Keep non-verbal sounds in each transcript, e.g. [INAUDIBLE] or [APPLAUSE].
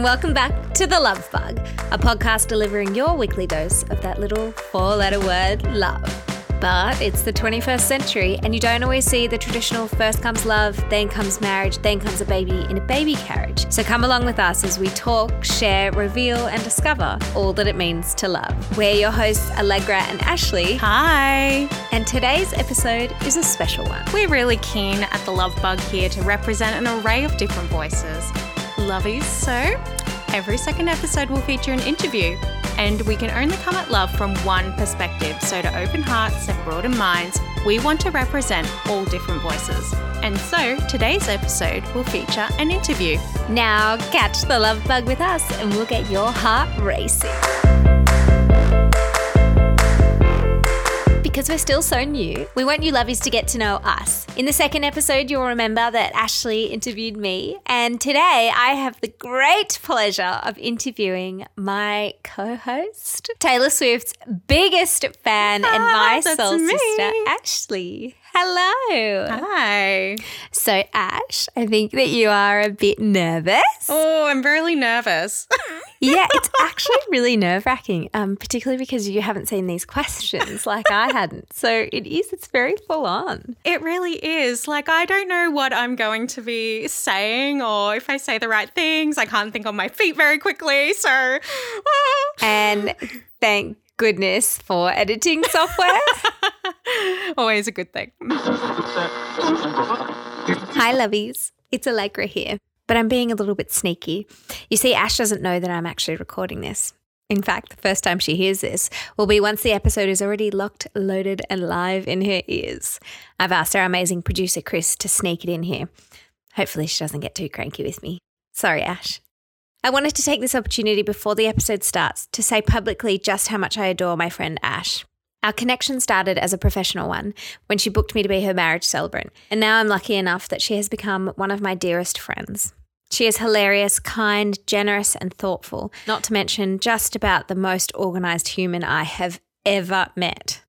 and welcome back to The Love Bug, a podcast delivering your weekly dose of that little four letter word, love. But it's the 21st century, and you don't always see the traditional first comes love, then comes marriage, then comes a baby in a baby carriage. So come along with us as we talk, share, reveal, and discover all that it means to love. We're your hosts, Allegra and Ashley. Hi. And today's episode is a special one. We're really keen at the Love Bug here to represent an array of different voices. Lovies, so every second episode will feature an interview, and we can only come at love from one perspective. So, to open hearts and broaden minds, we want to represent all different voices. And so, today's episode will feature an interview. Now, catch the love bug with us, and we'll get your heart racing. Because we're still so new, we want you lovies to get to know us. In the second episode, you'll remember that Ashley interviewed me, and today I have the great pleasure of interviewing my co host, Taylor Swift's biggest fan and ah, my that's soul me. sister, Ashley. Hello. Hi. So, Ash, I think that you are a bit nervous. Oh, I'm really nervous. [LAUGHS] Yeah, it's actually really nerve wracking, um, particularly because you haven't seen these questions like I hadn't. So it is, it's very full on. It really is. Like, I don't know what I'm going to be saying or if I say the right things. I can't think on my feet very quickly. So. [SIGHS] And thank goodness for editing software. [LAUGHS] always a good thing. Hi, lovies. It's Allegra here, but I'm being a little bit sneaky. You see, Ash doesn't know that I'm actually recording this. In fact, the first time she hears this will be once the episode is already locked, loaded, and live in her ears. I've asked our amazing producer, Chris, to sneak it in here. Hopefully, she doesn't get too cranky with me. Sorry, Ash. I wanted to take this opportunity before the episode starts to say publicly just how much I adore my friend Ash. Our connection started as a professional one when she booked me to be her marriage celebrant, and now I'm lucky enough that she has become one of my dearest friends. She is hilarious, kind, generous, and thoughtful, not to mention just about the most organised human I have ever met.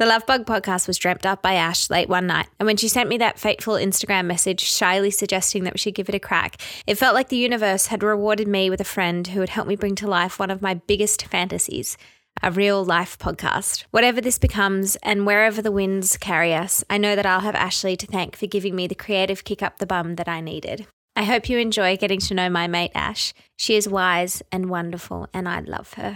The Love Bug podcast was dreamt up by Ash late one night, and when she sent me that fateful Instagram message shyly suggesting that we should give it a crack, it felt like the universe had rewarded me with a friend who would help me bring to life one of my biggest fantasies a real life podcast. Whatever this becomes, and wherever the winds carry us, I know that I'll have Ashley to thank for giving me the creative kick up the bum that I needed. I hope you enjoy getting to know my mate Ash. She is wise and wonderful, and I love her.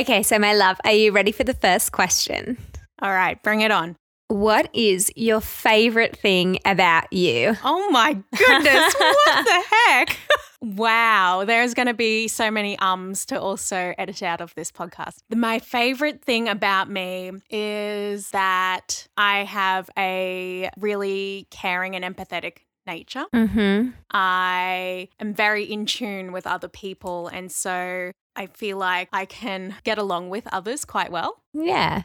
Okay, so my love, are you ready for the first question? All right, bring it on. What is your favorite thing about you? Oh my goodness, what the [LAUGHS] heck? Wow, there's going to be so many ums to also edit out of this podcast. My favorite thing about me is that I have a really caring and empathetic nature. Mm-hmm. I am very in tune with other people. And so I feel like I can get along with others quite well. Yeah.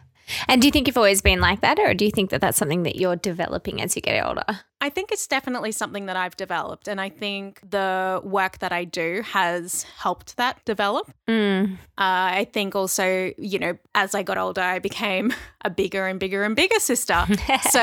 And do you think you've always been like that, or do you think that that's something that you're developing as you get older? I think it's definitely something that I've developed. And I think the work that I do has helped that develop. Mm. Uh, I think also, you know, as I got older, I became a bigger and bigger and bigger sister. [LAUGHS] so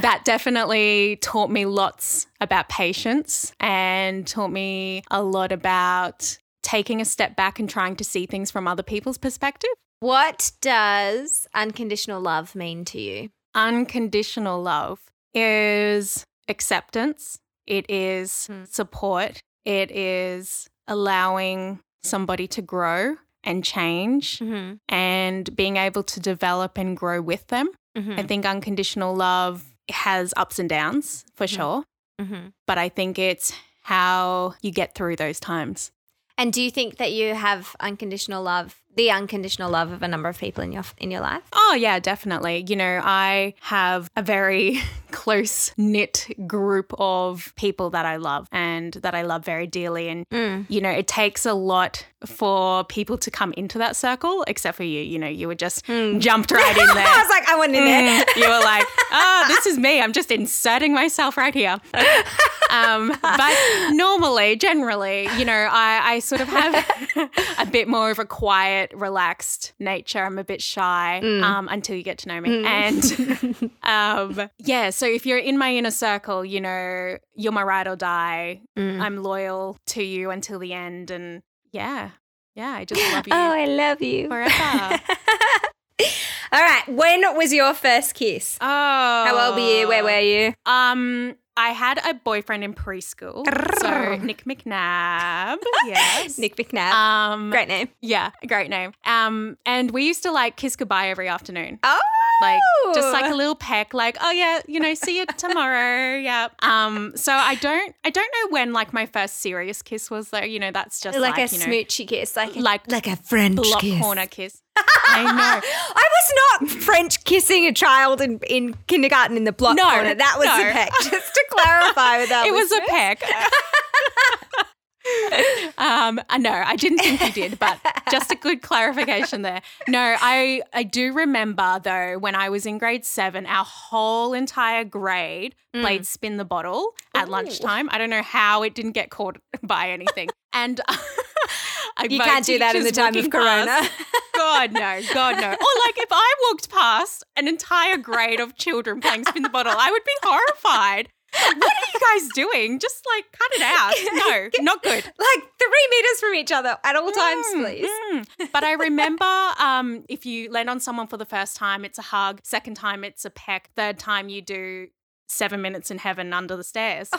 that definitely taught me lots about patience and taught me a lot about taking a step back and trying to see things from other people's perspective. What does unconditional love mean to you? Unconditional love is acceptance, it is Hmm. support, it is allowing somebody to grow and change Mm-hmm. and being able to develop and grow with them. Mm-hmm. I think unconditional love has ups and downs for sure, Mm-hmm. but I think it's how you get through those times. And do you think that you have unconditional love, the unconditional love of a number of people in your in your life? Oh, yeah, definitely. You know, I have a very [LAUGHS] close knit group of people that I love and that I love very dearly. And, Mm. you know, it takes a lot for people to come into that circle, except for you. You know, you were just jumped [LAUGHS] right in there. I was like, I went in there. Mm, you were like, oh, this is me. I'm just inserting myself right here. [LAUGHS] Um, but normally, generally, you know, I, I sort of have a bit more of a quiet, relaxed nature. I'm a bit shy Mm. um, until you get to know me. And [LAUGHS] um, yeah, so if you're in my inner circle, you know, you're my ride or die. Mm. I'm loyal to you until the end. And yeah, yeah, I just love [GASPS] you Oh, I love you. forever. [LAUGHS] All right. When was your first kiss? Oh. How old were you? Where were you? Um, I had a boyfriend in preschool. So Nick McNabb. [LAUGHS] Yes. Nick McNabb. Um, Great name. Yeah, great name. Um, and we used to like kiss goodbye every afternoon. Oh, Like just like a little peck, like, oh yeah, you know, see you tomorrow. [LAUGHS] yeah. Um, so I don't I don't know when like my first serious kiss was though. You know, that's just like, like, a you know, smoochy kiss, like a, like like a French block kiss. corner kiss. [LAUGHS] I know. I was not French kissing a child in, in kindergarten in the block No, corner. That was no. a peck. Just to clarify [LAUGHS] that. it was a peck. um, I know I didn't think you did, but just a good clarification there. No, I I do remember though when I was in grade seven, our whole entire grade mm. played spin the bottle at Ooh. lunchtime. I don't know how it didn't get caught [LAUGHS] by anything, and [LAUGHS] You can't do that in the time of Corona. [LAUGHS] God no, God no. Or like if I walked past an entire grade of children playing spin the bottle, I would be horrified. What are you guys doing? Just like cut it out. No, [LAUGHS] not good. like three meters from each other at all times, Mm, please. mm. But I remember [LAUGHS] um, if you land on someone for the first time, it's a hug. Second time, it's a peck. Third time, you do seven minutes in heaven under the stairs.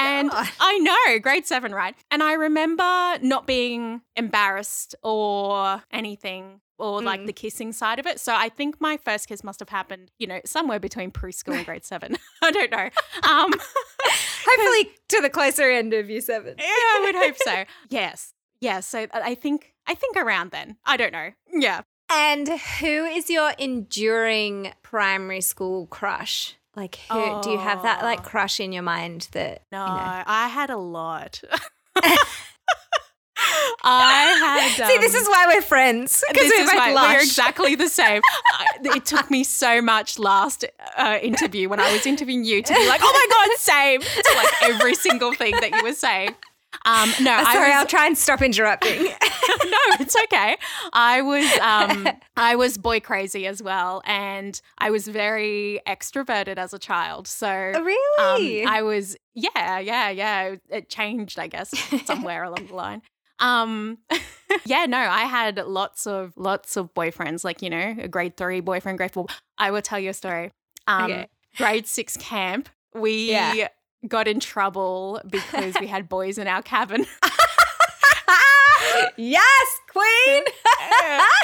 And God. I know, grade seven, right? And I remember not being embarrassed or anything or like Mm. the kissing side of it. So I think my first kiss must have happened, you know, somewhere between preschool and grade seven. [LAUGHS] I don't know. Um, [LAUGHS] Hopefully to the closer end of year seven. [LAUGHS] yeah, I would hope so. Yes. Yeah. So I think, I think around then. I don't know. Yeah. And who is your enduring primary school crush? Like, who do you have that like Oh. crush in your mind that No, you know? I had a lot. I [LAUGHS] had. See, this um, is why we're friends because we're both why we're exactly the same. [LAUGHS] I- it took me so much last uh, interview when I was interviewing you to be like, "Oh my god, same!" to like every single thing that you were saying. Um, no, Uh, I Sorry, was, I'll try and stop interrupting. [LAUGHS] no, it's okay. I was um I was boy crazy as well and I was very extroverted as a child. So um, really? I was yeah, yeah, yeah. It changed, I guess, somewhere along the line. Um [LAUGHS] yeah, no, I had lots of lots of boyfriends, like, you know, a grade three boyfriend, grade four. I will tell you a story. Um Okay. grade six camp, we Yeah. got in trouble because we had boys in our cabin. [LAUGHS] [LAUGHS] yes, queen.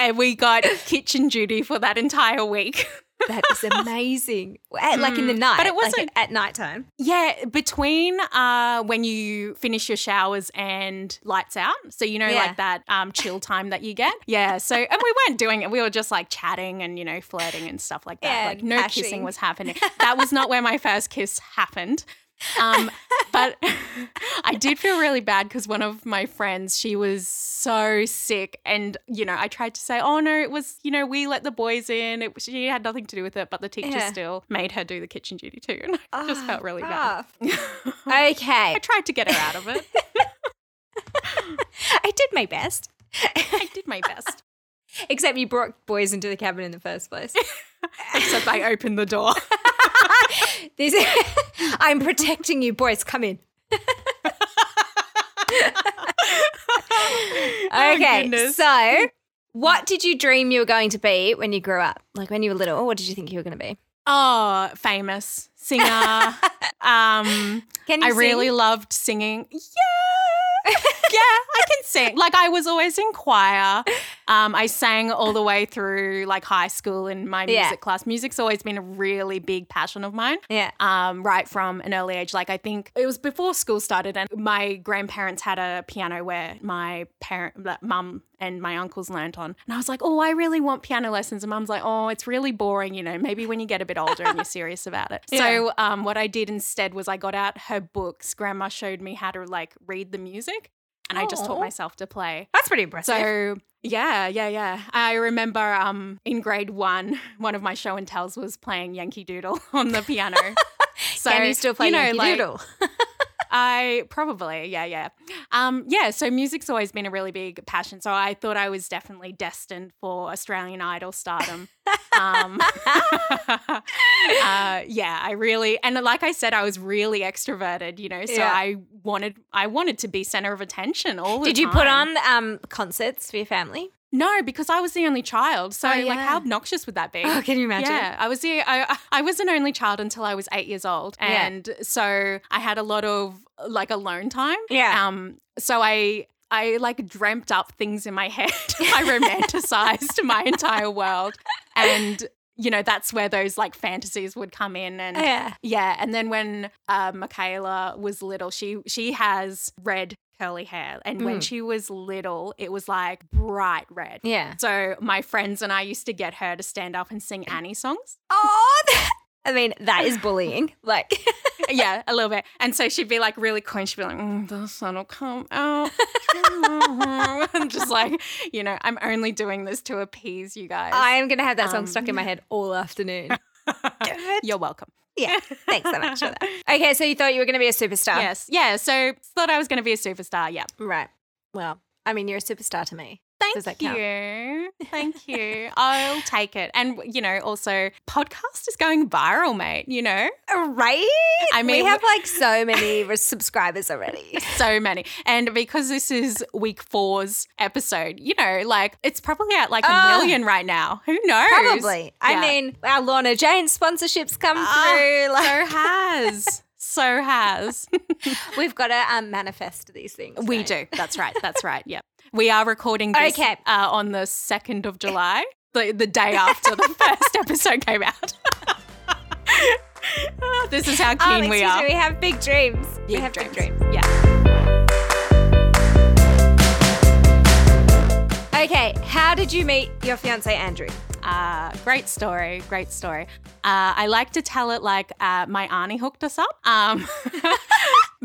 and we got kitchen duty for that entire week. That is amazing. At, like in the Mm, night, but it wasn't- at nighttime. Yeah, between uh, when you finish your showers and lights out. So, you know, Yeah. like that um, chill time that you get. Yeah. So, and we weren't doing it. We were just like chatting and, you know, flirting and stuff like that. Yeah, like no kissing was happening. That was not where my first kiss happened. Um, [LAUGHS] but [LAUGHS] I did feel really bad because one of my friends, she was so sick. And, you know, I tried to say, oh, no, it was, you know, we let the boys in. It, she had nothing to do with it. But the teacher Yeah. still made her do the kitchen duty too. And I just Ah, felt really rough. bad. [LAUGHS] Okay, I tried to get her out of it. I did my best. I did my best. Except you brought boys into the cabin in the first place. Except I opened the door. [LAUGHS] This, [LAUGHS] I'm protecting you, boys. Come in. [LAUGHS] Okay, goodness. so what did you dream you were going to be when you grew up? Like when you were little, what did you think you were going to be? Oh, famous singer. um, Can you I sing? really loved singing. Yeah. Yeah, I can sing. [LAUGHS] Like I was always in choir. Um, I sang all the way through like high school in my Yeah. music class. Music's always been a really big passion of mine. Yeah. um, right from an early age. Like I think it was before school started, and my grandparents had a piano where my parent, mum, and my uncles learnt on. And I was like, oh, I really want piano lessons. And mum's like, oh, it's really boring. You know, maybe when you get a bit older and you're serious about it. [LAUGHS] So um, what I did instead was I got out her books. Grandma showed me how to like read the music, and I just taught myself to play. That's pretty impressive. So yeah, yeah, yeah. I remember um in grade one, [LAUGHS] one of my show and tells was playing Yankee Doodle [LAUGHS] on the piano. [LAUGHS] So Can you still play know, Yankee like, Doodle? I probably, yeah, yeah. Um, yeah, so music's always been a really big passion. So I thought I was definitely destined for Australian Idol stardom. um, [LAUGHS] uh, yeah, I really, and like I said, I was really extroverted, you know, so Yeah. I wanted, I wanted to be center of attention all the time. Did you put on um, concerts for your family? No, because I was the only child. So, Oh, like, how obnoxious would that be? Oh, can you imagine? Yeah, I was the I, I was an only child until I was eight years old, Yeah. and so I had a lot of like alone time. Yeah. Um. So I I like dreamt up things in my head. [LAUGHS] I [LAUGHS] romanticized my entire world, and you know that's where those like fantasies would come in. And Yeah. yeah, and then when uh, Michaela was little, she she has red curly hair, and when Mm. she was little, it was like bright red. Yeah. So my friends and I used to get her to stand up and sing Annie songs. Oh, I mean, that is bullying. [LAUGHS] Like, yeah, a little bit. And so she'd be like really coy. She'd be like, mm, "The sun will come out. I'm [LAUGHS] just like, you know, I'm only doing this to appease you guys. I am going to have that song Um, stuck in my head all afternoon. [LAUGHS] You're welcome. Yeah. Thanks so much for that. [LAUGHS] Okay, so you thought you were going to be a superstar? Yes, yeah. So thought I was going to be a superstar. Yeah. Right. Well, I mean, you're a superstar to me. Does that Thank count? you. Thank [LAUGHS] you. I'll take it. And you know, also podcast is going viral, mate. You know, Right? I mean, we have like so many [LAUGHS] subscribers already. [LAUGHS] so many. And because this is week four's episode, you know, like it's probably at like a million right now. Who knows? Probably. I mean, our Lorna Jane sponsorships come Ah, through. Like, so has. So has. we've got to um, manifest these things. we right? do. That's right. That's right. Yep. We are recording this Okay. uh, on the 2nd of July, the, the day [LAUGHS] after the first episode came out. [LAUGHS] This is how Um, keen we are. me, we have big dreams. we have dreams. big dreams. Yeah. Okay, how did you meet your fiance Andrew? Uh, great story, great story. Uh, I like to tell it like uh, my auntie hooked us up. Um, [LAUGHS]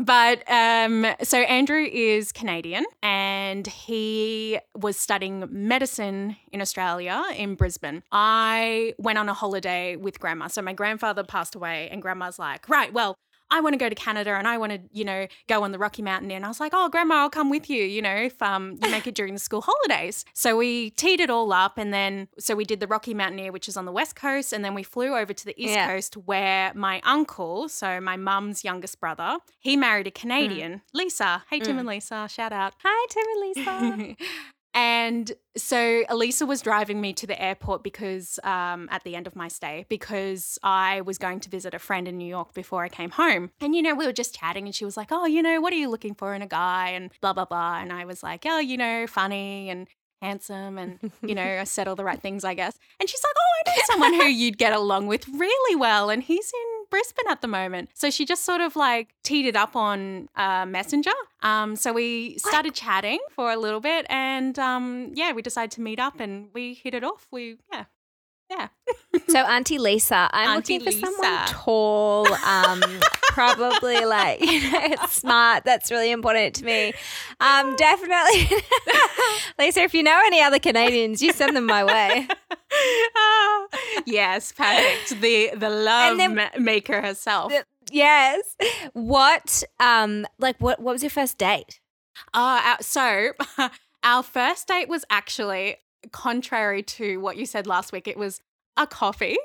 but um, so Andrew is Canadian and he was studying medicine in Australia in Brisbane. I went on a holiday with grandma. So my grandfather passed away, and grandma's like, right, well, I want to go to Canada and I want to, you know, go on the Rocky Mountain. And I was like, oh, Grandma, I'll come with you, you know, if um, you make it during the school holidays. So we teed it all up. And then, so we did the Rocky Mountaineer, which is on the West Coast. And then we flew over to the East Yeah. Coast where my uncle, so my mum's youngest brother, he married a Canadian, Lisa. Hey, Tim Mm. and Lisa, shout out. Hi, Tim and Lisa. [LAUGHS] and so Lisa was driving me to the airport because um, at the end of my stay, because I was going to visit a friend in New York before I came home. And, you know, we were just chatting and she was like, oh, you know, what are you looking for in a guy? And blah, blah, blah. And I was like, oh, you know, funny and handsome and, you know, [LAUGHS] I said all the right things, I guess. And she's like, oh, I know someone who you'd get along with really well. And he's in Brisbane at the moment. So she just sort of like teed it up on uh, Messenger. Um, so we started chatting for a little bit and um, yeah, we decided to meet up and we hit it off. We, yeah. Yeah. so, Auntie Lisa, I'm Auntie looking for someone tall, um, probably like [LAUGHS] you know, it's smart. That's really important to me. Um, definitely, [LAUGHS] Lisa. If you know any other Canadians, you send them my way. Ah, [LAUGHS] yes, perfect. The the love then- ma- maker herself. The- Yes. What? Um, like what? What was your first date? Our- so our first date was actually contrary to what you said last week. It was a coffee.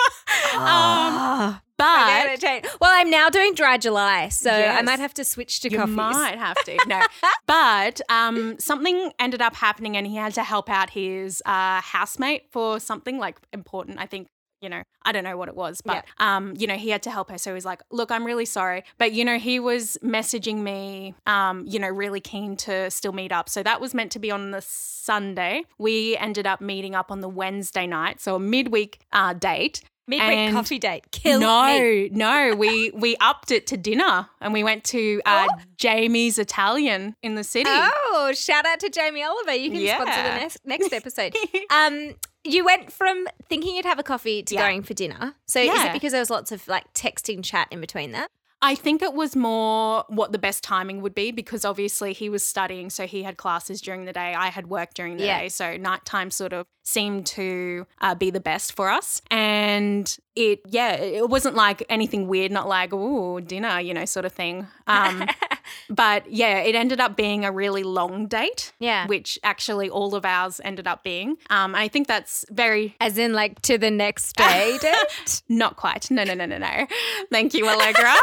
[LAUGHS] um, Ah. but well, I'm now doing dry July, so I might have to switch to you coffees. might have to. No, [LAUGHS] but um, something ended up happening, and he had to help out his uh, housemate for something like important. I think. You know, I don't know what it was, but um, you know, he had to help her. So he's like, "Look, I'm really sorry," but you know, he was messaging me, um, you know, really keen to still meet up. So that was meant to be on the Sunday. We ended up meeting up on the Wednesday night, so a midweek uh, date. Midweek And- coffee date. Kill no, me. no, we we upped it to dinner and we went to uh, Oh. Jamie's Italian in the city. Oh, shout out to Jamie Oliver. You can sponsor the next, next episode. [LAUGHS] um, you went from thinking you'd have a coffee to Yeah. going for dinner. So is it because there was lots of like texting chat in between that? I think it was more what the best timing would be because obviously he was studying, so he had classes during the day. I had work during the Yeah. day, so nighttime sort of seemed to uh, be the best for us. And it, yeah, it wasn't like anything weird, not like oh dinner, you know, sort of thing. Um, [LAUGHS] but yeah, it ended up being a really long date. Yeah. which actually all of ours ended up being. Um, I think that's very As in, like, to the next day [LAUGHS] date? not quite. No, no, no, no, no. Thank you, Allegra.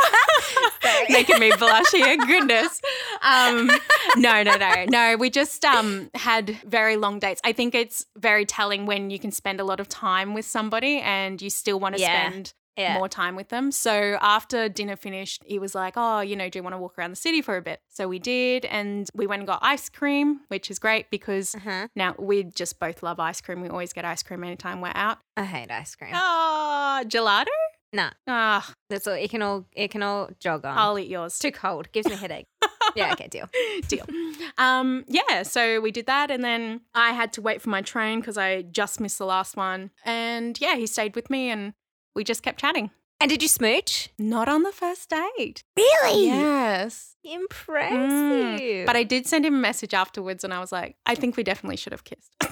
[LAUGHS] Making me blush here. Goodness. Um, no, no, no. No, we just um, had very long dates. I think it's very telling when you can spend a lot of time with somebody and you still want to Yeah. spend Yeah. more time with them. So after dinner finished, he was like, Oh, you know, do you want to walk around the city for a bit? So we did. And we went and got ice cream, which is great because Uh-huh. now we just both love ice cream. We always get ice cream anytime we're out. I hate ice cream. Oh, gelato? Nah, Ah, that's all. It can all. It can all jog on. I'll eat yours. Too cold. Gives me a headache. yeah. Okay. Deal. [LAUGHS] Deal. Um, yeah, so we did that, and then I had to wait for my train because I just missed the last one. And yeah, he stayed with me, and we just kept chatting. And did you smooch? Not on the first date. Really? Yes. Impressive. Mm. But I did send him a message afterwards, and I was like, I think we definitely should have kissed. [LAUGHS] [LAUGHS]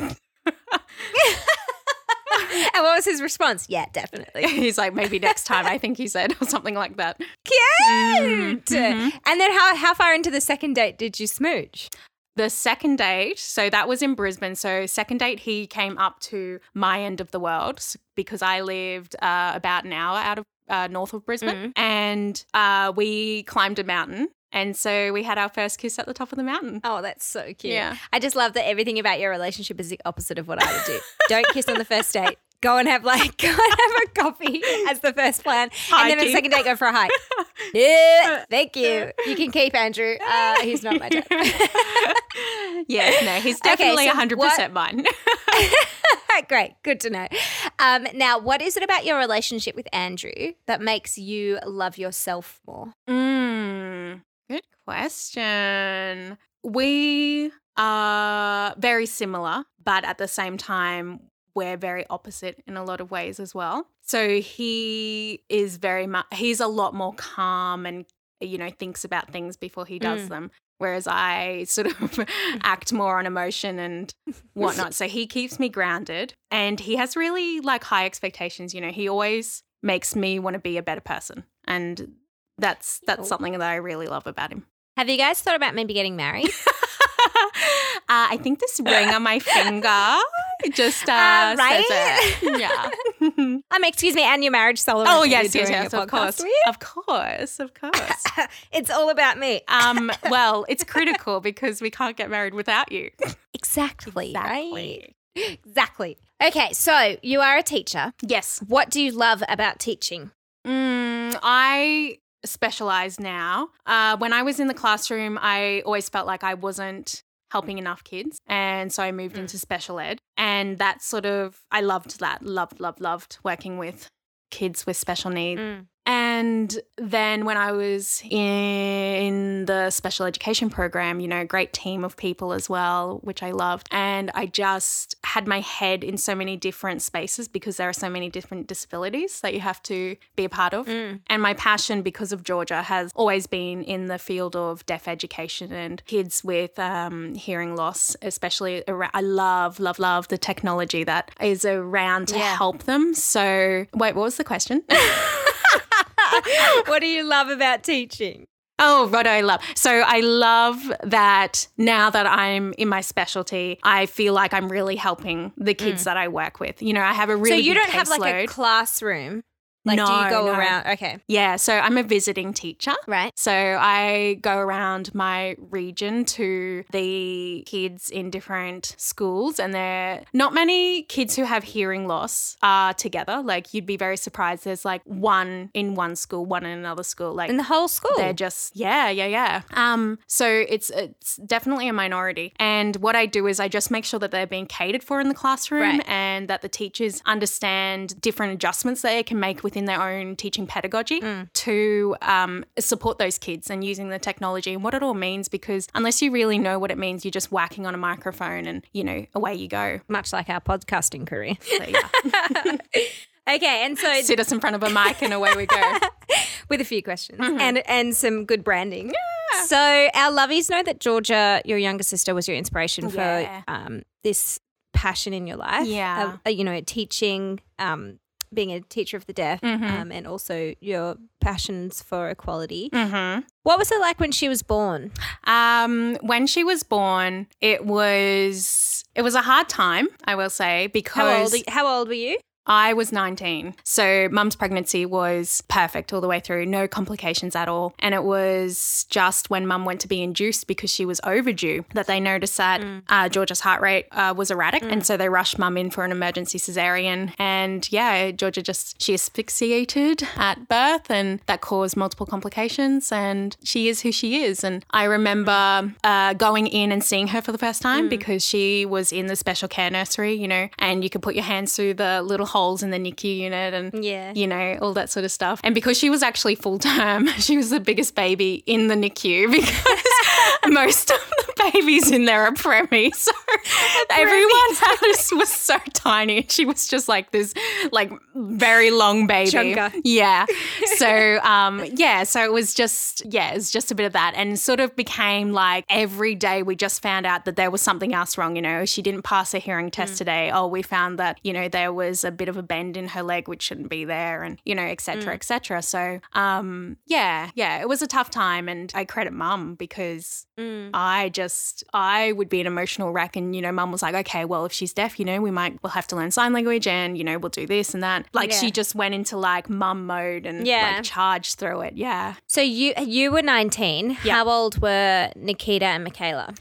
and what was his response? Yeah, definitely. [LAUGHS] He's like, maybe next time, I think he said, or something like that. Cute. Mhm. And then how how far into the second date did you smooch? The second date, so that was in Brisbane. So, second date, he came up to my end of the world because I lived uh, about an hour out of uh, north of Brisbane, and uh, we climbed a mountain. And so we had our first kiss at the top of the mountain. Oh, that's so cute. Yeah. I just love that everything about your relationship is the opposite of what I would do. [LAUGHS] Don't kiss on the first date. Go and have like [LAUGHS] go and have a coffee [LAUGHS] as the first plan, and then on the second date go for a hike. [LAUGHS] yeah, thank you. You can keep Andrew. Uh, he's not my type. yes, no, he's Okay, definitely so 100% mine. Great, good to know. Um, now, what is it about your relationship with Andrew that makes you love yourself more? Mm, good question. We are very similar, but at the same time, we're very opposite in a lot of ways as well. So he is very much, he's a lot more calm and, you know, thinks about things before he does Mm. them. Whereas I [LAUGHS] sort of act more on emotion and [LAUGHS] whatnot. So he keeps me grounded and he has really like high expectations. You know, he always makes me want to be a better person. And that's that's Cool. something that I really love about him. Have you guys thought about maybe getting married? [LAUGHS] [LAUGHS] uh, I think this ring on my finger just uh, Uh, says right? it. Yeah. [LAUGHS] Um, excuse me, and your marriage celebrant. oh yes, yes, yes. Of course, of course, of [LAUGHS] course. it's all about me. um, well, it's critical because we can't get married without you. Exactly, right? Exactly. Okay, so you are a teacher. Yes. What do you love about teaching? Mm, I specialize now. Uh, when I was in the classroom, I always felt like I wasn't helping enough kids. And so I moved Mm. into special ed. And that sort of, I loved that. Loved, loved, loved working with kids with special needs. And then when I was in the special education program, you know, great team of people as well, which I loved. And I just had my head in so many different spaces because there are so many different disabilities that you have to be a part of. Mm. And my passion, because of Georgia, has always been in the field of deaf education and kids with um, hearing loss, especially. Around, I love, love, love the technology that is around to Yeah. help them. So, wait, what was the question? [LAUGHS] [LAUGHS] what do you love about teaching? Oh, what I love. So I love that now that I'm in my specialty, I feel like I'm really helping the kids that I work with. You know, I have a really Mm. so you don't have like a classroom. Like, do you go no. around? Okay, yeah, so I'm a visiting teacher. right. So I go around my region to the kids in different schools, and there not many kids who have hearing loss are together. Like you'd be very surprised. There's like one in one school, one in another school. Like In the whole school. they're just yeah, yeah, yeah. Um, so it's it's definitely a minority. And what I do is I just make sure that they're being catered for in the classroom Right. and that the teachers understand different adjustments they can make within their own teaching pedagogy Mm. to um, support those kids and using the technology and what it all means. Because unless you really know what it means, you're just whacking on a microphone and you know away you go. Much like our podcasting career. [LAUGHS] So yeah. [LAUGHS] Okay, and so Sit us in front of a mic and away we go. [LAUGHS] with a few questions and and some good branding. So our lovies know that Georgia, your younger sister, was your inspiration Yeah. for um, this passion in your life. Yeah. Uh, you know, teaching, um, being a teacher of the deaf, Mhm. um, and also your passions for equality. hmm What was it like when she was born? Um, when she was born, it was it was a hard time, I will say, because How old? How old were you? I was 19. So mum's pregnancy was perfect all the way through, no complications at all. And it was just when mum went to be induced because she was overdue that they noticed that uh, Georgia's heart rate uh, was erratic. And so they rushed mum in for an emergency cesarean. And yeah, Georgia just, she asphyxiated at birth and that caused multiple complications. And she is who she is. And I remember uh, going in and seeing her for the first time because she was in the special care nursery, you know, and you could put your hands through the little holes in the NICU unit and Yeah. you know, all that sort of stuff. And because she was actually full term, [LAUGHS] she was the biggest baby in the NICU [LAUGHS] because [LAUGHS] most of the babies in there are preemie. So [LAUGHS] everyone else was so tiny. She was just like this, like very long baby. Chunker. Yeah. [LAUGHS] So um, yeah. So it was just yeah, it was just a bit of that, and sort of became like every day we just found out that there was something else wrong. You know, she didn't pass a hearing test today. Oh, we found that you know there was a bit of a bend in her leg which shouldn't be there, and you know, etc. Cetera, etc. So um, yeah, yeah, it was a tough time, and I credit mum because Mm. I just I would be an emotional wreck, and you know, mum was like, okay, well, if she's deaf, you know, we might we'll have to learn sign language, and you know, we'll do this and that. Like Yeah. she just went into like mum mode and Yeah. like charged through it. Yeah. So you you were nineteen. Yeah. How old were Nikita and Michaela?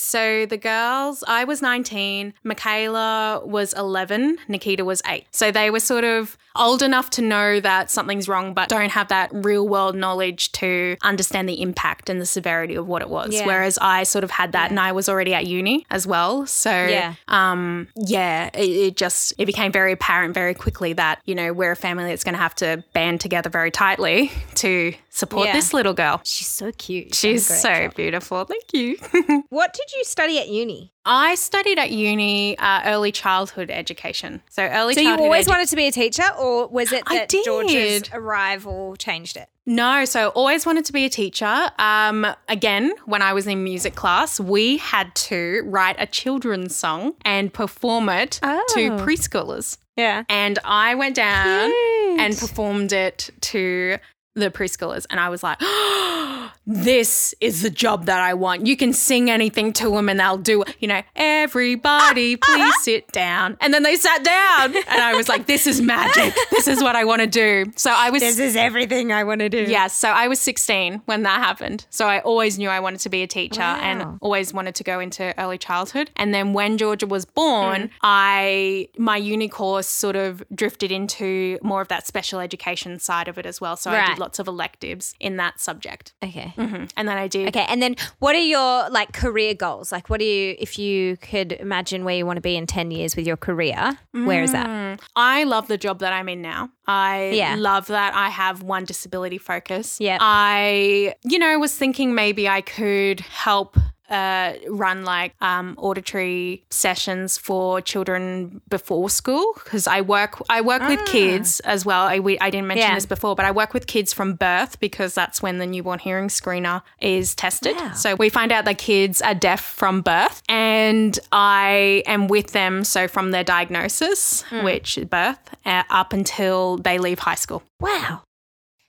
So the girls, I was 19, Michaela was 11, Nikita was 8. So they were sort of old enough to know that something's wrong, but don't have that real world knowledge to understand the impact and the severity of what it was. Yeah. Whereas I sort of had that Yeah. and I was already at uni as well. So Yeah. um yeah, it, it just it became very apparent very quickly that, you know, we're a family that's gonna have to band together very tightly [LAUGHS] to support Yeah. this little girl. She's so cute. She's so job. beautiful. Thank you. [LAUGHS] What did you study at uni? I studied at uni uh, early childhood education. So early So you always edu- wanted to be a teacher, or was it that Georgia's did. arrival changed it? No, so always wanted to be a teacher. Um, again, when I was in music class, we had to write a children's song and perform it to Oh. preschoolers. Yeah. And I went down Cute. and performed it to the preschoolers. And I was like, [GASPS] this is the job that I want. You can sing anything to them and they'll do, you know, everybody [LAUGHS] please sit down. And then they sat down. And I was like, this is magic. This is what I want to do. So I was. This is everything I want to do. Yes, so I was 16 when that happened. So I always knew I wanted to be a teacher Wow. and always wanted to go into early childhood. And then when Georgia was born, Mm. I my uni course sort of drifted into more of that special education side of it as well. So I Right. did lots of electives in that subject. Okay. hmm And then I did Okay. And then what are your like career goals? Like, what do you, if you could imagine where you want to be in 10 years with your career, where is that? Mm, I love the job that I'm in now. I Yeah. love that I have one disability focus. Yeah. I, you know, was thinking maybe I could help. Uh, run like um, auditory sessions for children before school because I work I work with kids as well. I, we, I didn't mention Ah. Yeah. this before, but I work with kids from birth because that's when the newborn hearing screener is tested. Wow. So we find out that kids are deaf from birth, and I am with them. So from their diagnosis, Hmm. which is birth, uh, up until they leave high school. Wow.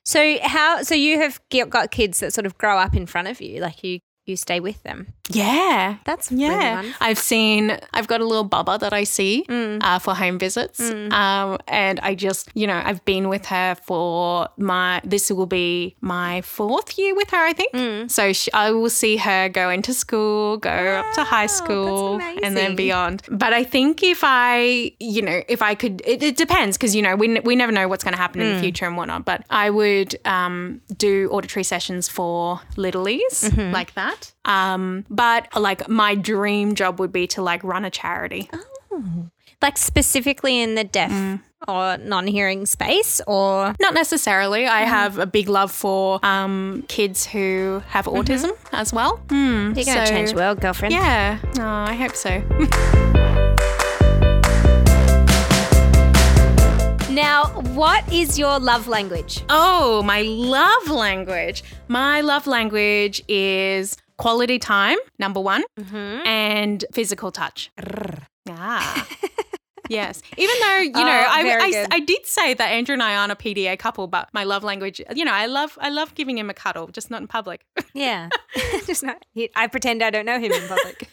So how, so you have got kids that sort of grow up in front of you, like you, you stay with them. Yeah. That's really Yeah, wonderful. I've seen. I've got a little bubba that I see Mm. uh, for home visits, um, and I just, you know, I've been with her for my. This will be my fourth year with her, I think. Mm. So she, I will see her go into school, go up to high school, and then beyond. But I think if I, you know, if I could, it, it depends because you know we we never know what's going to happen in Mm. the future and whatnot. But I would um, do auditory sessions for littlies Mm-hmm. like that. Um, but like my dream job would be to like run a charity. Like specifically in the deaf or non hearing space or. Not necessarily. I have a big love for um, kids who have autism as well. Hmm, You're going to so- change the world, girlfriend. Yeah, oh, I hope so. [LAUGHS] Now, what is your love language? Oh, my love language. My love language is quality time, number one, Mm-hmm. and physical touch. Ah. [LAUGHS] Yes. Even though, you know, Oh, I, I. I did say that Andrew and I aren't a PDA couple, but my love language, you know, I love I love giving him a cuddle, just not in public. [LAUGHS] Yeah. [LAUGHS] Just not. I pretend I don't know him in public.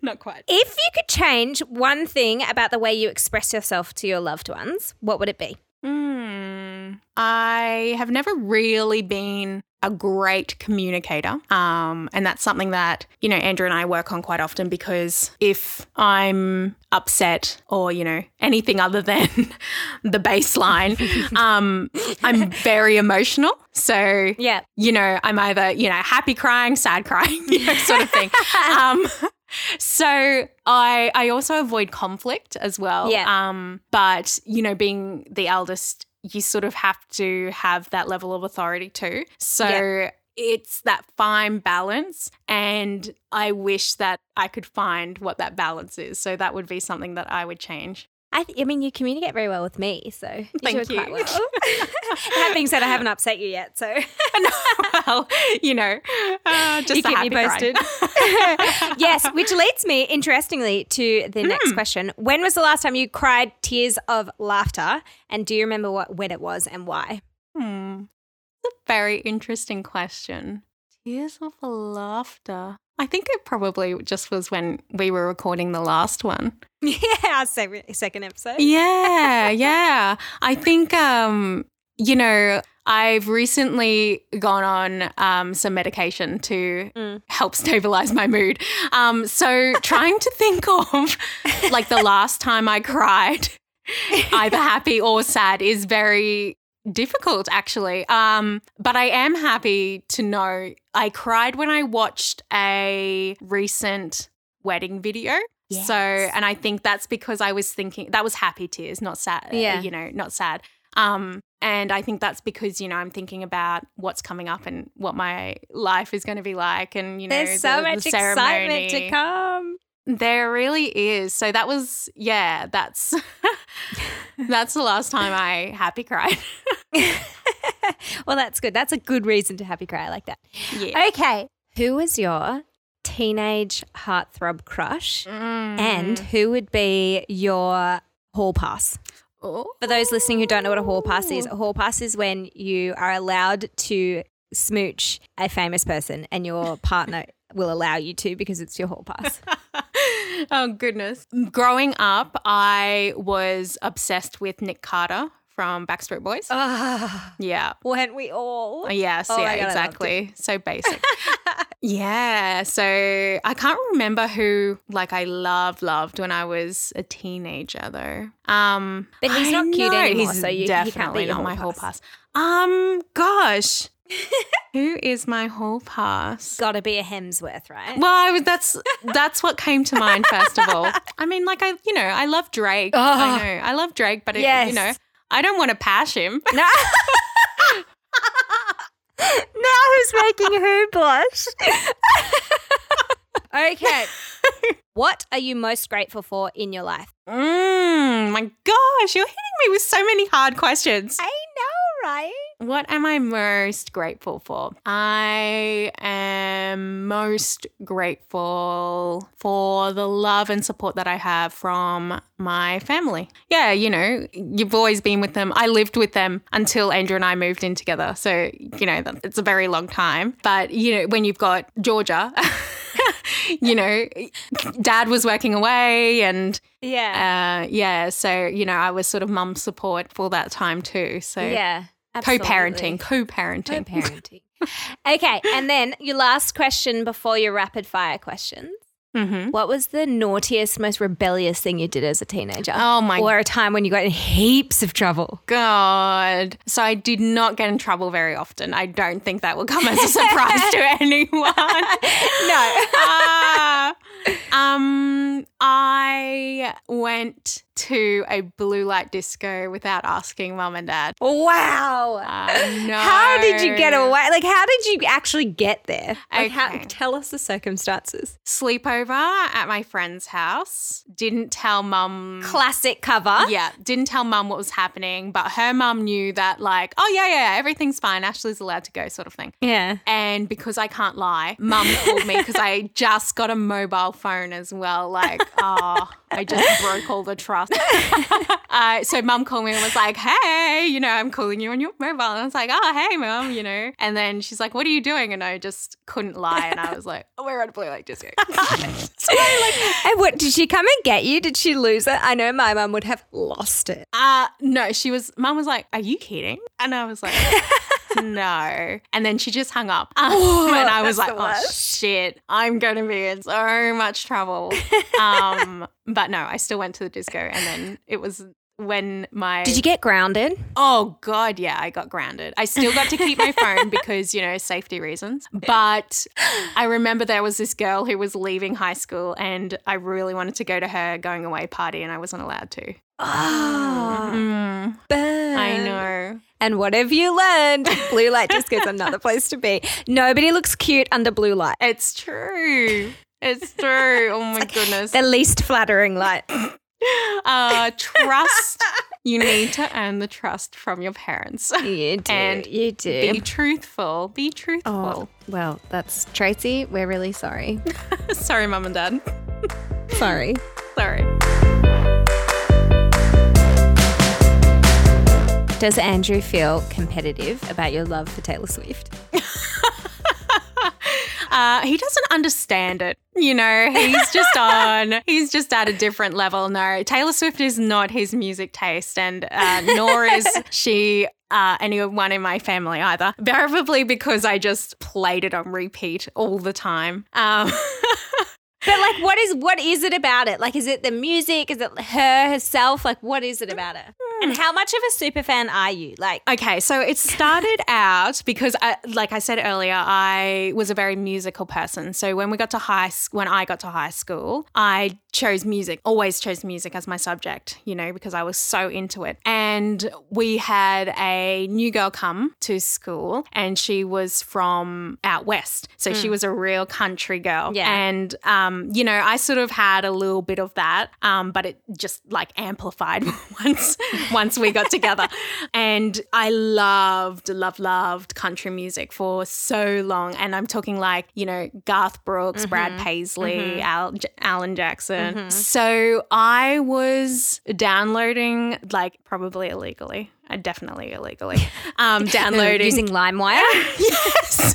not quite. if you could change one thing about the way you express yourself to your loved ones, what would it be? Mm, I have never really been a great communicator. Um, and that's something that, you know, Andrew and I work on quite often because if I'm upset or, you know, anything other than [LAUGHS] the baseline, [LAUGHS] um, I'm very emotional. So, Yeah. you know, I'm either, you know, happy crying, sad crying, [LAUGHS] you know, sort of thing. um, so I I also avoid conflict as well. Yeah. Um, but you know, being the eldest, you sort of have to have that level of authority too. So Yeah. it's that fine balance and I wish that I could find what that balance is. So that would be something that I would change. I, th- I mean, you communicate very well with me, so you Thank it quite you. well. [LAUGHS] that being said, I haven't upset you yet, so [LAUGHS] well, you know, uh, just you keep happy me posted. [LAUGHS] yes, which leads me, interestingly, to the Hmm. next question. When was the last time you cried tears of laughter? And do you remember what when it was and why? Hmm. That's a very interesting question. Tears of laughter. I think it probably just was when we were recording the last one. [LAUGHS] Yeah, our second episode. Yeah, [LAUGHS] yeah. I think, um, you know, I've recently gone on um, some medication to Mm. help stabilize my mood. Um, so trying to think [LAUGHS] of like the last time I cried, either happy or sad, is very difficult actually. Um, but I am happy to know I cried when I watched a recent wedding video. So, and I think that's because I was thinking that was happy tears, not sad. Yeah. You know, not sad. Um, and I think that's because, you know, I'm thinking about what's coming up and what my life is going to be like. And, you know, There's so the- the much excitement to come. There really is. So that was, yeah, that's, [LAUGHS] that's the last time I happy cried. [LAUGHS] well, that's good. That's a good reason to happy cry like that. yeah. Okay, who was your teenage heartthrob crush, and Mm. who would be your hall pass? Oh. For those listening who don't know what a hall pass is, a hall pass is when you are allowed to smooch a famous person and your partner [LAUGHS] will allow you to because it's your hall pass. [LAUGHS] oh goodness. Growing up, I was obsessed with Nick Carter from Backstreet Boys. Ah, Yeah. weren't we all? Yes, Oh yeah, God, exactly. So basic. [LAUGHS] yeah. So I can't remember who like I loved loved when I was a teenager though. Um But he's I not cute know, anymore, he's so you- he can't be definitely not my whole pass. Um gosh. [LAUGHS] who is my hall pass? Got to be a Hemsworth, right? Well, I, that's that's what came to mind first of all. [LAUGHS] I mean, like I, you know, I love Drake. Oh. I know, I love Drake, but it, Yes. you know, I don't want to pass him. No. [LAUGHS] now who's making who blush? okay. What are you most grateful for in your life? Mm, my gosh, you're hitting me with so many hard questions. I know, right? What am I most grateful for? I am most grateful for the love and support that I have from my family. Yeah, you know, you've always been with them. I lived with them until Andrew and I moved in together. So, you know, it's a very long time. But, you know, when you've got Georgia, [LAUGHS] you know, dad was working away and Yeah. uh, yeah, so you know, I was sort of mum support for that time too. So yeah. Co-parenting, co-parenting. Co-parenting. okay, and then your last question before your rapid fire questions. hmm What was the naughtiest, most rebellious thing you did as a teenager? Oh my or a time when you got in heaps of trouble? god! So I did not get in trouble very often. I don't think that will come as a surprise to [LAUGHS] anyone. No. [LAUGHS] Ah, um, I went to a blue light disco without asking mum and dad. Wow. I uh, know. [LAUGHS] How did you get away? Like, how did you actually get there? Like, how, Okay. tell us the circumstances. Sleepover at my friend's house. Didn't tell mum. Classic cover. Yeah, didn't tell mum what was happening, but her mum knew that, like, oh, yeah, yeah, everything's fine. Ashley's allowed to go, sort of thing. Yeah. And because I can't lie, mum called me because I [LAUGHS] just got a mobile phone as well. Like, oh, I just broke all the trust. [LAUGHS] uh, so mum called me and was like, hey, you know, I'm calling you on your mobile. And I was like, oh, hey, mum, you know. And then she's like, what are you doing? And I just couldn't lie. And I was like, oh, [LAUGHS] we're at a blue light disco. [LAUGHS] so I like, And what did she come and get you? Did she lose it? I know my mum would have lost it. uh, no, she was, mum was like, are you kidding? And I was like, no. And then she just hung up. Um, [LAUGHS] and I was like, oh shit, I'm going to be in so much trouble. [LAUGHS] um, but no, I still went to the disco. And then it was when my. Did you get grounded? Oh, God, yeah, I got grounded. I still got to keep my phone because, you know, safety reasons. But I remember there was this girl who was leaving high school and I really wanted to go to her going away party and I wasn't allowed to. Oh, Mm, burn. I know. And what have you learned? Blue light just is another place to be. Nobody looks cute under blue light. It's true. It's true. Oh my goodness. The least flattering light. [COUGHS] Uh, trust. You need to earn the trust from your parents. You [LAUGHS] do. And you do. Be truthful. Be truthful. oh, well, that's Tracy. We're really sorry. [LAUGHS] Sorry, mum and dad. Sorry. Sorry. Does Andrew feel competitive about your love for Taylor Swift? [LAUGHS] Uh, he doesn't understand it. You know, he's just [LAUGHS] on, he's just at a different level. No, Taylor Swift is not his music taste, and uh, nor is [LAUGHS] she uh, anyone in my family either. Probably because I just played it on repeat all the time. Um, But like, what is what is it about it? Like, is it the music? Is it her herself? Like, what is it about it? And how much of a super fan are you? Like, Okay, so it started [LAUGHS] out because, I, like I said earlier, I was a very musical person. So when we got to high, when I got to high school, I chose music. Always chose music as my subject, you know, because I was so into it. And we had a new girl come to school, and she was from out west, so she was a real country girl. Yeah. and um, Um, you know, I sort of had a little bit of that, um, but it just like amplified [LAUGHS] once once we got together. [LAUGHS] And I loved, loved, loved country music for so long. And I'm talking like, you know, Garth Brooks, mm-hmm. Brad Paisley, mm-hmm. Al- J- Alan Jackson. Mm-hmm. So I was downloading, like, probably illegally. I definitely illegally. [LAUGHS] Um, downloading. using LimeWire yes.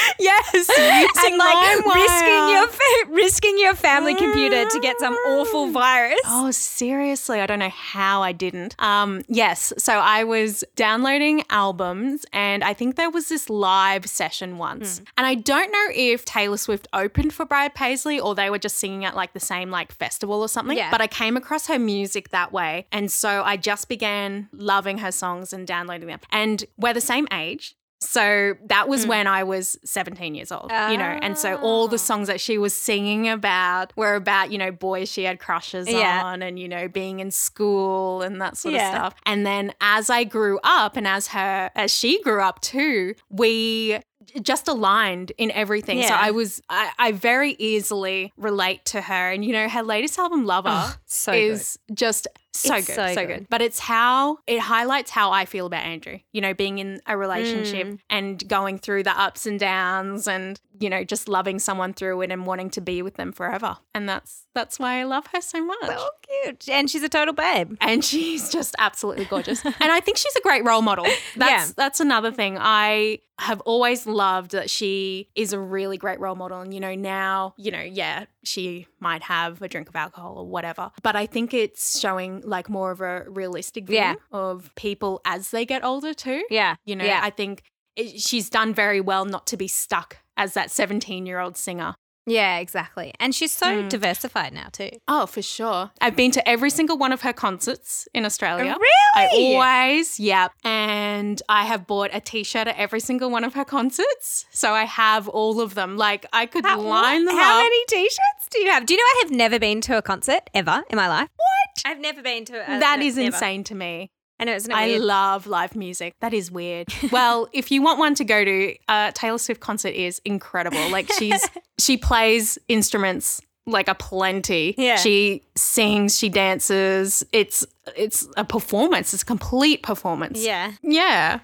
[LAUGHS] yes. Using and like risking your fa- risking your family computer to get some awful virus. Oh, seriously? I don't know how I didn't. Um, yes. So I was downloading albums and I think there was this live session once. Hmm. And I don't know if Taylor Swift opened for Brad Paisley or they were just singing at like the same like festival or something. Yeah. But I came across her music that way. And so I just began loving her songs and downloading them. And we're the same age. So that was hmm. when I was 17 years old, you know, and so all Oh. the ah. songs that she was singing about were about, you know, boys she had crushes Yeah. on and, you know, being in school and that sort Yeah. of stuff. And then as I grew up and as her, as she grew up too, we just aligned in everything. So I was, I, I very easily relate to her. And, you know, her latest album, Lover, Oh, so is just so good, so so, good. good. But it's how it highlights how I feel about Andrew. You know, being in a relationship Mm. and going through the ups and downs, and you know, just loving someone through it and wanting to be with them forever. And that's that's why I love her so much. So cute. And she's a total babe. and she's just absolutely gorgeous. and I think she's a great role model. [LAUGHS] That's Yeah. that's another thing. I have always loved that she is a really great role model. And you know, now, you know, yeah, she might have a drink of alcohol or whatever. But I think it's showing like more of a realistic view Yeah. of people as they get older too. Yeah. You know, yeah. I think it, she's done very well not to be stuck as that 17 year old singer Yeah, exactly. And she's so mm. diversified now too. Oh, for sure. I've been to every single one of her concerts in Australia. Oh, really? I always, yeah. And I have bought a t shirt at every single one of her concerts. So I have all of them. Like I could How, line them how up. How many t-shirts do you have? Do you know I have never been to a concert ever in my life? What? I've never been to a that is never. insane to me. I know, isn't it I love live music. That is weird. [LAUGHS] well, if you want one to go to, uh, Taylor Swift concert is incredible. Like she's [LAUGHS] she plays instruments like a plenty. Yeah. She sings, she dances. It's it's a performance. It's a complete performance. yeah. Yeah.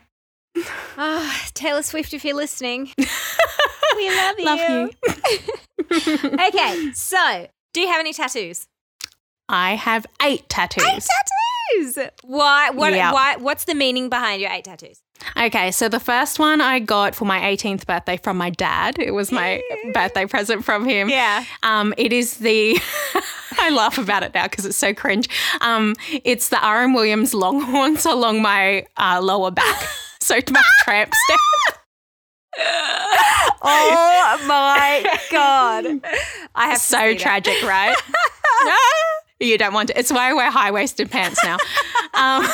Oh, Taylor Swift, if you're listening, [LAUGHS] we love you. Love you. okay, so do you have any tattoos? I have eight tattoos. Eight tattoos. Why? What? Yeah. Why? What's the meaning behind your eight tattoos? Okay, so the first one I got for my 18th birthday from my dad. It was my birthday present from him. Yeah. Um, it is the. [LAUGHS] I laugh about it now because it's so cringe. Um, it's the R.M. Williams Longhorns along my uh, lower back. [LAUGHS] so to my tramp step. [LAUGHS] Oh my god! I have so tragic, right? You don't want to. It's why I wear high waisted pants now. um,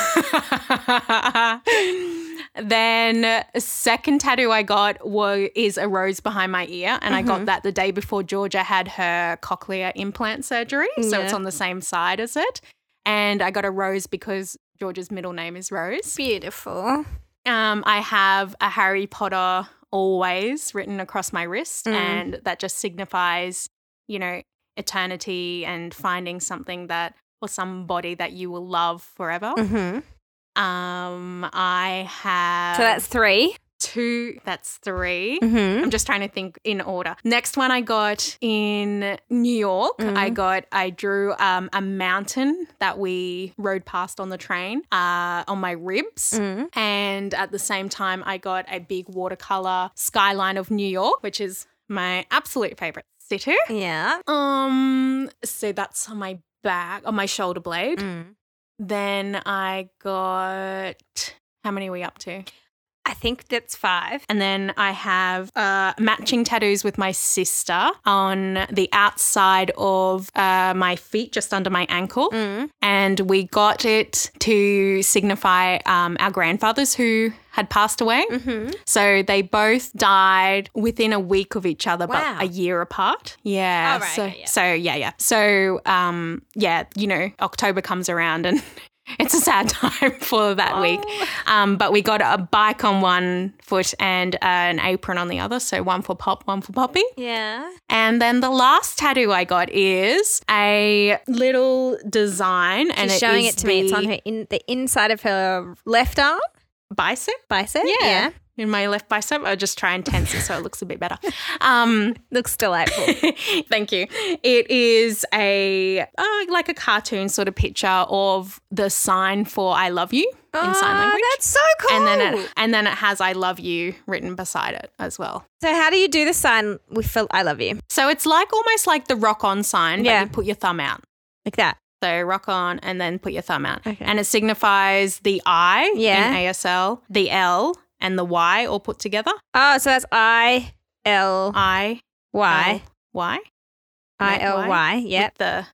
[LAUGHS] then second tattoo I got was is a rose behind my ear, and I Mm-hmm. got that the day before Georgia had her cochlear implant surgery, so it's on the same side as it. And I got a rose because Georgia's middle name is Rose. Beautiful. Um, I have a Harry Potter always written across my wrist, Mm. and that just signifies, you know, eternity and finding something that or somebody that you will love forever. Mm-hmm. Um, I have So that's three. two. That's 3 Mm-hmm. I'm just trying to think in order. Next one I got in New York. Mm. I got I drew um, a mountain that we rode past on the train uh, on my ribs. Mm. And at the same time, I got a big watercolor skyline of New York, which is my absolute favorite city. Yeah. Um, so that's on my back, on my shoulder blade. Mm. Then I got how many are we up to? I think that's five. And then I have uh, matching tattoos with my sister on the outside of uh, my feet, just under my ankle. Mm. And we got it to signify um, our grandfathers who had passed away. Mm-hmm. So they both died within a week of each other, Wow. but a year apart. Yeah. Right, so, yeah, yeah. so yeah, yeah. So um, yeah, you know, October comes around and [LAUGHS] it's a sad [LAUGHS] time for that week. Oh. Um, but we got a bike on one foot and uh, an apron on the other. So one for Pop, one for Poppy. Yeah. And then the last tattoo I got is a little design, and She's it showing is it to me. It's on her in the inside of her left arm bicep. bicep. Yeah. yeah. In my left bicep, I just try and tense it so it looks a bit better. Um, [LAUGHS] Looks delightful. [LAUGHS] thank you. It is a uh, like a cartoon sort of picture of the sign for "I love you" in sign Oh, language, That's so cool. and then it and then it has "I love you" written beside it as well. so how do you do the sign with I love you? So it's like almost like the rock on sign, Yeah. you put your thumb out. Like that. So rock on and then put your thumb out. Okay. And it signifies the I Yeah. in ASL, the L and the Y all put together. Oh, so that's I L I Y. L, Y. I L Y. Yep. With the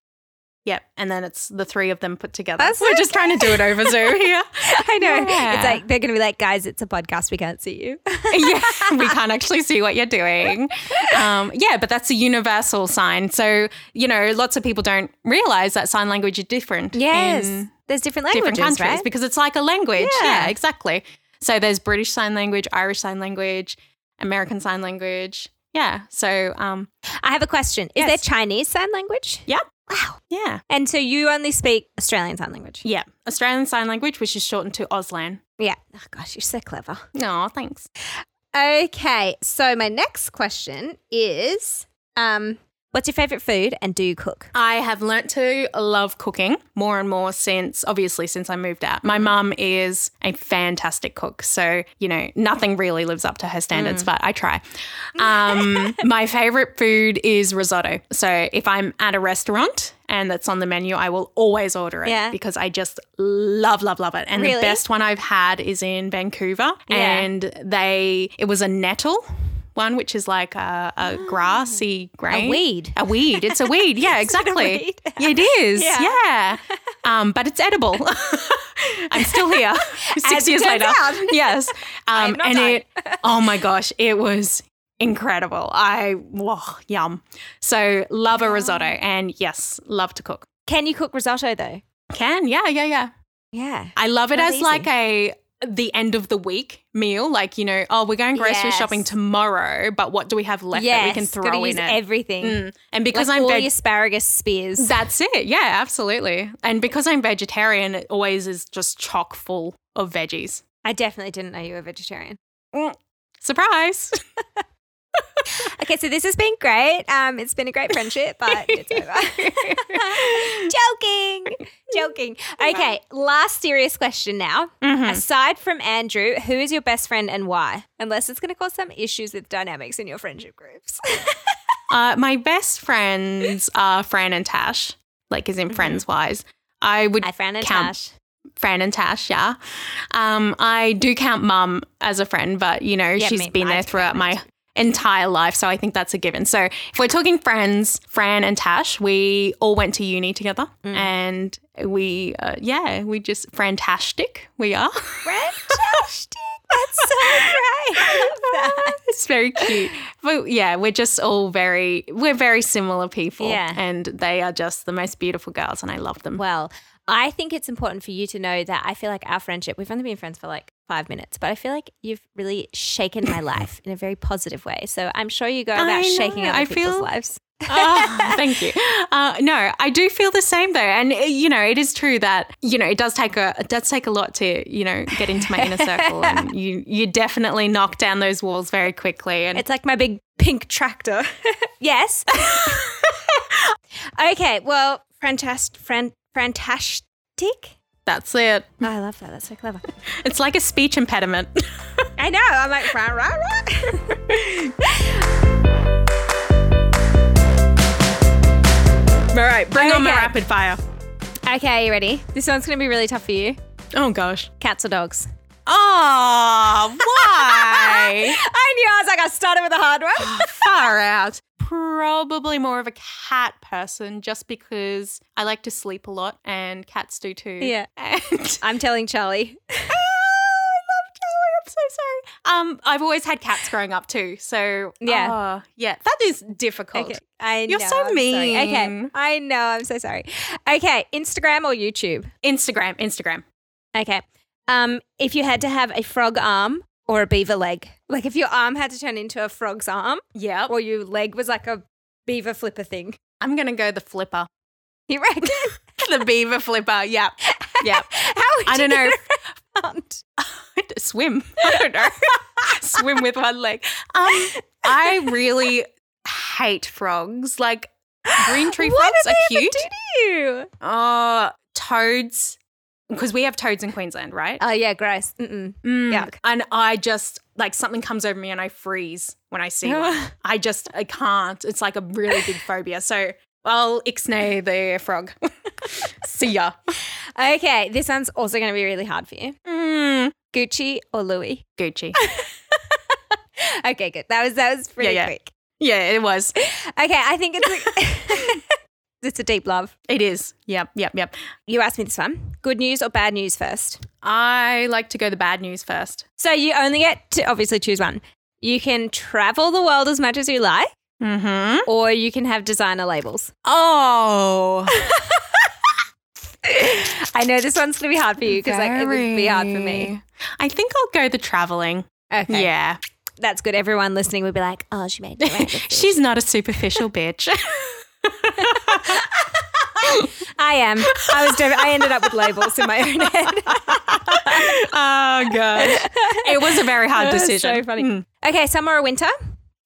Yep. And then it's the three of them put together. That's We're so just trying to do it over [LAUGHS] Zoom here. I know. Yeah. It's like they're gonna be like, guys, it's a podcast. We can't see you. [LAUGHS] yeah, we can't actually see what you're doing. Um, yeah, but that's a universal sign. So, you know, lots of people don't realize that sign language is different. yes. There's different languages, different countries right? because it's like a language. Yeah. Yeah. exactly. So there's British Sign Language, Irish Sign Language, American Sign Language. Yeah. So, um, I have a question. Is Yes. there Chinese sign language? Yep. Wow. yeah, And so you only speak Australian sign language? yeah. Australian Sign Language, which is shortened to Auslan. Yeah. Oh, gosh, you're so clever. No, thanks. Okay. So my next question is um, what's your favorite food and do you cook? I have learnt to love cooking more and more since, obviously, since I moved out. My mum is a fantastic cook. So, you know, nothing really lives up to her standards, but I try. Um, [LAUGHS] my favorite food is risotto. So, if I'm at a restaurant and that's on the menu, I will always order it Yeah. because I just love, love, love it. And Really? the best one I've had is in Vancouver. Yeah. And they, it was a nettle one, which is like a, a grassy grain. A weed. A weed. It's a weed. [LAUGHS] Yeah, exactly. weed? Yeah, it is. Yeah. Yeah. [LAUGHS] Um, but it's edible. [LAUGHS] I'm still here. Six years later. out. Yes. Um, and dying. it, oh my gosh, it was incredible. I, whoa, yum. So love a risotto and yes, love to cook. Can you cook risotto though? Can. Yeah, yeah, yeah. Yeah. I love it Not as easy. like a the end of the week meal. Like, you know, oh, we're going grocery Yes. shopping tomorrow, but what do we have left that we can Yes, throw in it? everything. Mm. And because like I'm all veg- the asparagus spears. that's it. Yeah, absolutely. And because I'm vegetarian, it always is just chock full of veggies. I definitely didn't know you were vegetarian. Surprise. [LAUGHS] Okay, so this has been great. Um, it's been a great friendship, but [LAUGHS] it's over. [LAUGHS] joking, joking. Okay, last serious question now. Mhm. Aside from Andrew, who is your best friend and why? Unless it's going to cause some issues with dynamics in your friendship groups. [LAUGHS] Uh, my best friends are Fran and Tash, like as in friends wise. I would Hi, Fran and count Tash. Fran and Tash, yeah. Um, I do count mum as a friend, but you know, Yeah, she's me- been there throughout my entire life, so I think that's a given. So if we're talking friends, Fran and Tash, we all went to uni together, Mm. and we, uh, yeah, we just fantastic. We are. [LAUGHS] Fantastic. That's so great. I love [LAUGHS] that. it's very cute. But yeah, we're just all very, we're very similar people. Yeah. And they are just the most beautiful girls, and I love them. Well, I think it's important for you to know that I feel like our friendship, we've only been friends for like five minutes, but I feel like you've really shaken my life in a very positive way. So I'm sure you go about shaking other I people's feel- lives. oh, [LAUGHS] thank you. Uh, no, I do feel the same though, and uh, you know, it is true that you know it does take a it does take a lot to you know get into my inner circle, [LAUGHS] and you you definitely knock down those walls very quickly. And It's like my big pink tractor. [LAUGHS] yes. okay. Well, fantastic. Fran- fantastic. That's it. Oh, I love that. That's so clever. [LAUGHS] It's like a speech impediment. I know. I'm like, right, right, right. All right, bring on my rapid fire. okay, you ready? This one's going to be really tough for you. Oh gosh. Cats or dogs? Oh, why? [LAUGHS] I knew. I was like, I started with a hard one. [LAUGHS] Far out. Probably more of a cat person just because I like to sleep a lot and cats do too. Yeah. [LAUGHS] And I'm telling Charlie. [LAUGHS] Oh, I love Charlie. I'm so sorry. Um, I've always had cats growing up too. So Yeah. oh, yeah, that is difficult. Okay. I You're know, so I'm sorry. Okay. I know. I'm so sorry. Okay. Instagram or YouTube? Instagram, Instagram. Okay. Um, if you had to have a frog arm or a beaver leg, like if your arm had to turn into a frog's arm Yeah, or your leg was like a beaver flipper thing, I'm gonna go the flipper, you reckon? [LAUGHS] the beaver flipper. Yeah, yeah. [LAUGHS] How would I don't know. around? [LAUGHS] Swim. I don't know. Swim with one leg. Um, I really hate frogs. Like green tree frogs are cute. do to you? Oh, toads. Because we have toads in Queensland, right? Oh yeah, gross. Mm-mm. Mm. Yuck. And I just like something comes over me and I freeze when I see [LAUGHS] one. I just I can't. It's like a really big phobia. So I'll ixnay the frog. [LAUGHS] see ya. Okay, this one's also going to be really hard for you. Mm. Gucci or Louis? Gucci. [LAUGHS] Okay, good. That was that was pretty yeah. quick. Yeah, it was. Okay, I think it's it's a deep love. It is. Yep, yep, yep. You asked me this one. Good news or bad news first? I like to go the bad news first. So you only get to obviously choose one. You can travel the world as much as you like, Mm-hmm. or you can have designer labels. Oh. [LAUGHS] I know this one's gonna be hard for you because like it would be hard for me. I think I'll go the traveling. Okay, Yeah. that's good. Everyone listening would be like, "Oh, she made it. [LAUGHS] She's not a superficial [LAUGHS] bitch. I am. I was. Dev- I ended up with labels in my own head. oh gosh. It was a very hard decision. so funny. Mm. okay, summer or winter?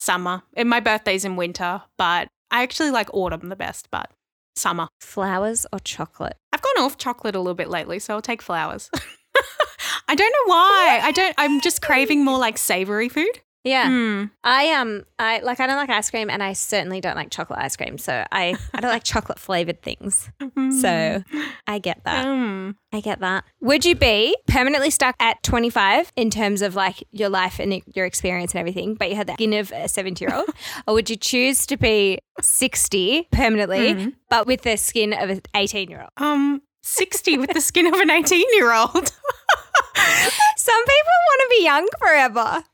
Summer. And my birthday's in winter, but I actually like autumn the best, but summer. Flowers or chocolate? I've gone off chocolate a little bit lately, so I'll take flowers. [LAUGHS] I don't know why. I don't I'm just craving more like savory food. Yeah. Hmm. I um I like I don't like ice cream and I certainly don't like chocolate ice cream. So I I don't like chocolate flavored things. So I get that. Um, I get that. Would you be permanently stuck at 25 in terms of like your life and your experience and everything, but you had the skin of a 70 year old? [LAUGHS] or would you choose to be 60 permanently, Mhm. but with the skin of an 18 year old? um, 60 with the skin of an 18 year old. [LAUGHS] Some people want to be young forever.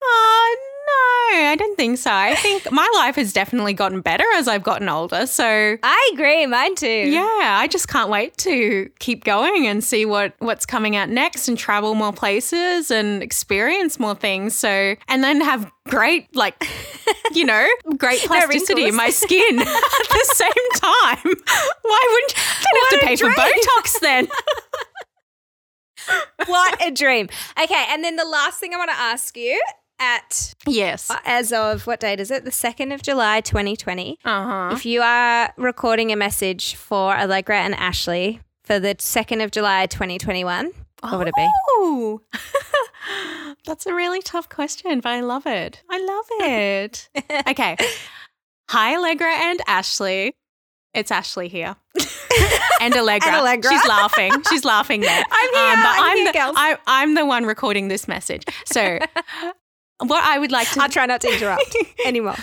Oh, no, I don't think so. I think [LAUGHS] my life has definitely gotten better as I've gotten older. So, I agree. Mine too. yeah, I just can't wait to keep going and see what what's coming out next and travel more places and experience more things. So, and then have great, like, [LAUGHS] you know, great plasticity in my skin [LAUGHS] at the same time. Why wouldn't you have to pay for. Botox then? What a dream. Okay. And then the last thing I want to ask you at yes. as of what date is it? The 2nd of July, 2020. Uh huh. If you are recording a message for Allegra and Ashley for the 2nd of July 2021, what would it be? Oh, [LAUGHS] that's a really tough question, but I love it. I love it. [LAUGHS] okay. Hi, Allegra and Ashley. It's Ashley here. [LAUGHS] and Allegra. And Allegra. She's laughing. She's laughing there. I'm here. but I'm here, the, girls. I, I'm the one recording this message. So, what I would like to I'll try not to interrupt [LAUGHS] anymore.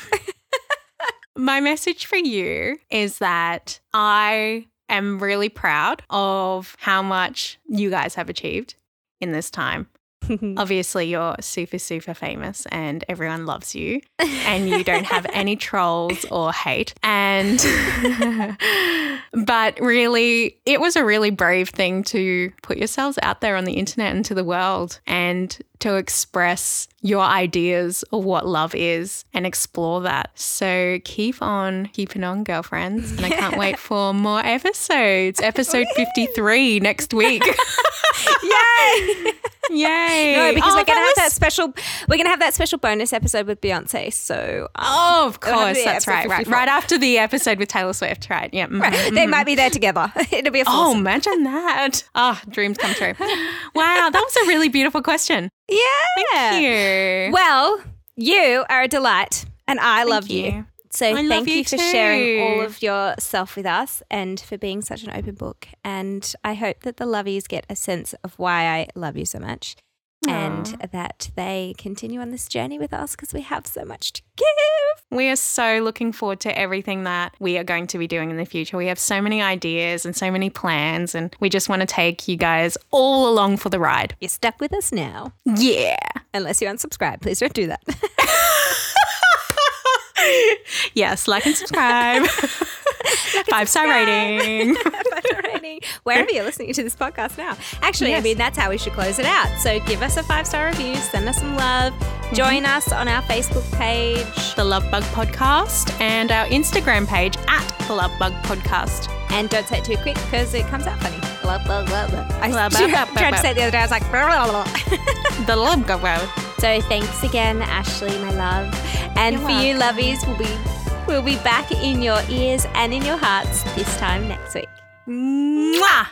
My message for you is that I am really proud of how much you guys have achieved in this time. [LAUGHS] Obviously, you're super, super famous and everyone loves you, [LAUGHS] and you don't have any trolls or hate. And, but really, it was a really brave thing to put yourselves out there on the internet and to the world and to express your ideas of what love is and explore that. So keep on keeping on, girlfriends. And I can't wait for more episodes. Episode 53 next week. [LAUGHS] Yay! Yay. No, because Oh, we're gonna have was- that special. We're gonna have that special bonus episode with Beyonce. So, um, Oh, of It'll have to course. That's right. Right. Right after the episode with Taylor Swift. Right. Yeah. mhm, right, they might be there together. [LAUGHS] It'll be a. Oh, imagine that. Ah, dreams come true. [LAUGHS] Wow. That was a really beautiful question. Yeah. Thank you. Well, you are a delight, and I Thank love you. So I thank you, you for sharing all of yourself with us and for being such an open book. And I hope that the lovies get a sense of why I love you so much. And that they continue on this journey with us because we have so much to give. We are so looking forward to everything that we are going to be doing in the future. We have so many ideas and so many plans, and we just want to take you guys all along for the ride. You're stuck with us now. Yeah. Unless you unsubscribe. Please don't do that. [LAUGHS] yes, like and subscribe. [LAUGHS] Five star rating. [LAUGHS] Five-star rating. Wherever you're listening to this podcast now. Actually, I mean, that's how we should close it out. So give us a five star review, send us some love, mm-hmm. join us on our Facebook page, the Love Bug Podcast and our Instagram page at the Love Bug Podcast. And don't say it too quick because it comes out funny. Blah, blah, blah, blah. I Blah, blah, blah, tried blah, to say it the other day. I was like, blah, blah, blah. The Love Bug. so thanks again, Ashley, my love. And You're for you, lovies, we'll be we'll be back in your ears and in your hearts this time next week. Mwah!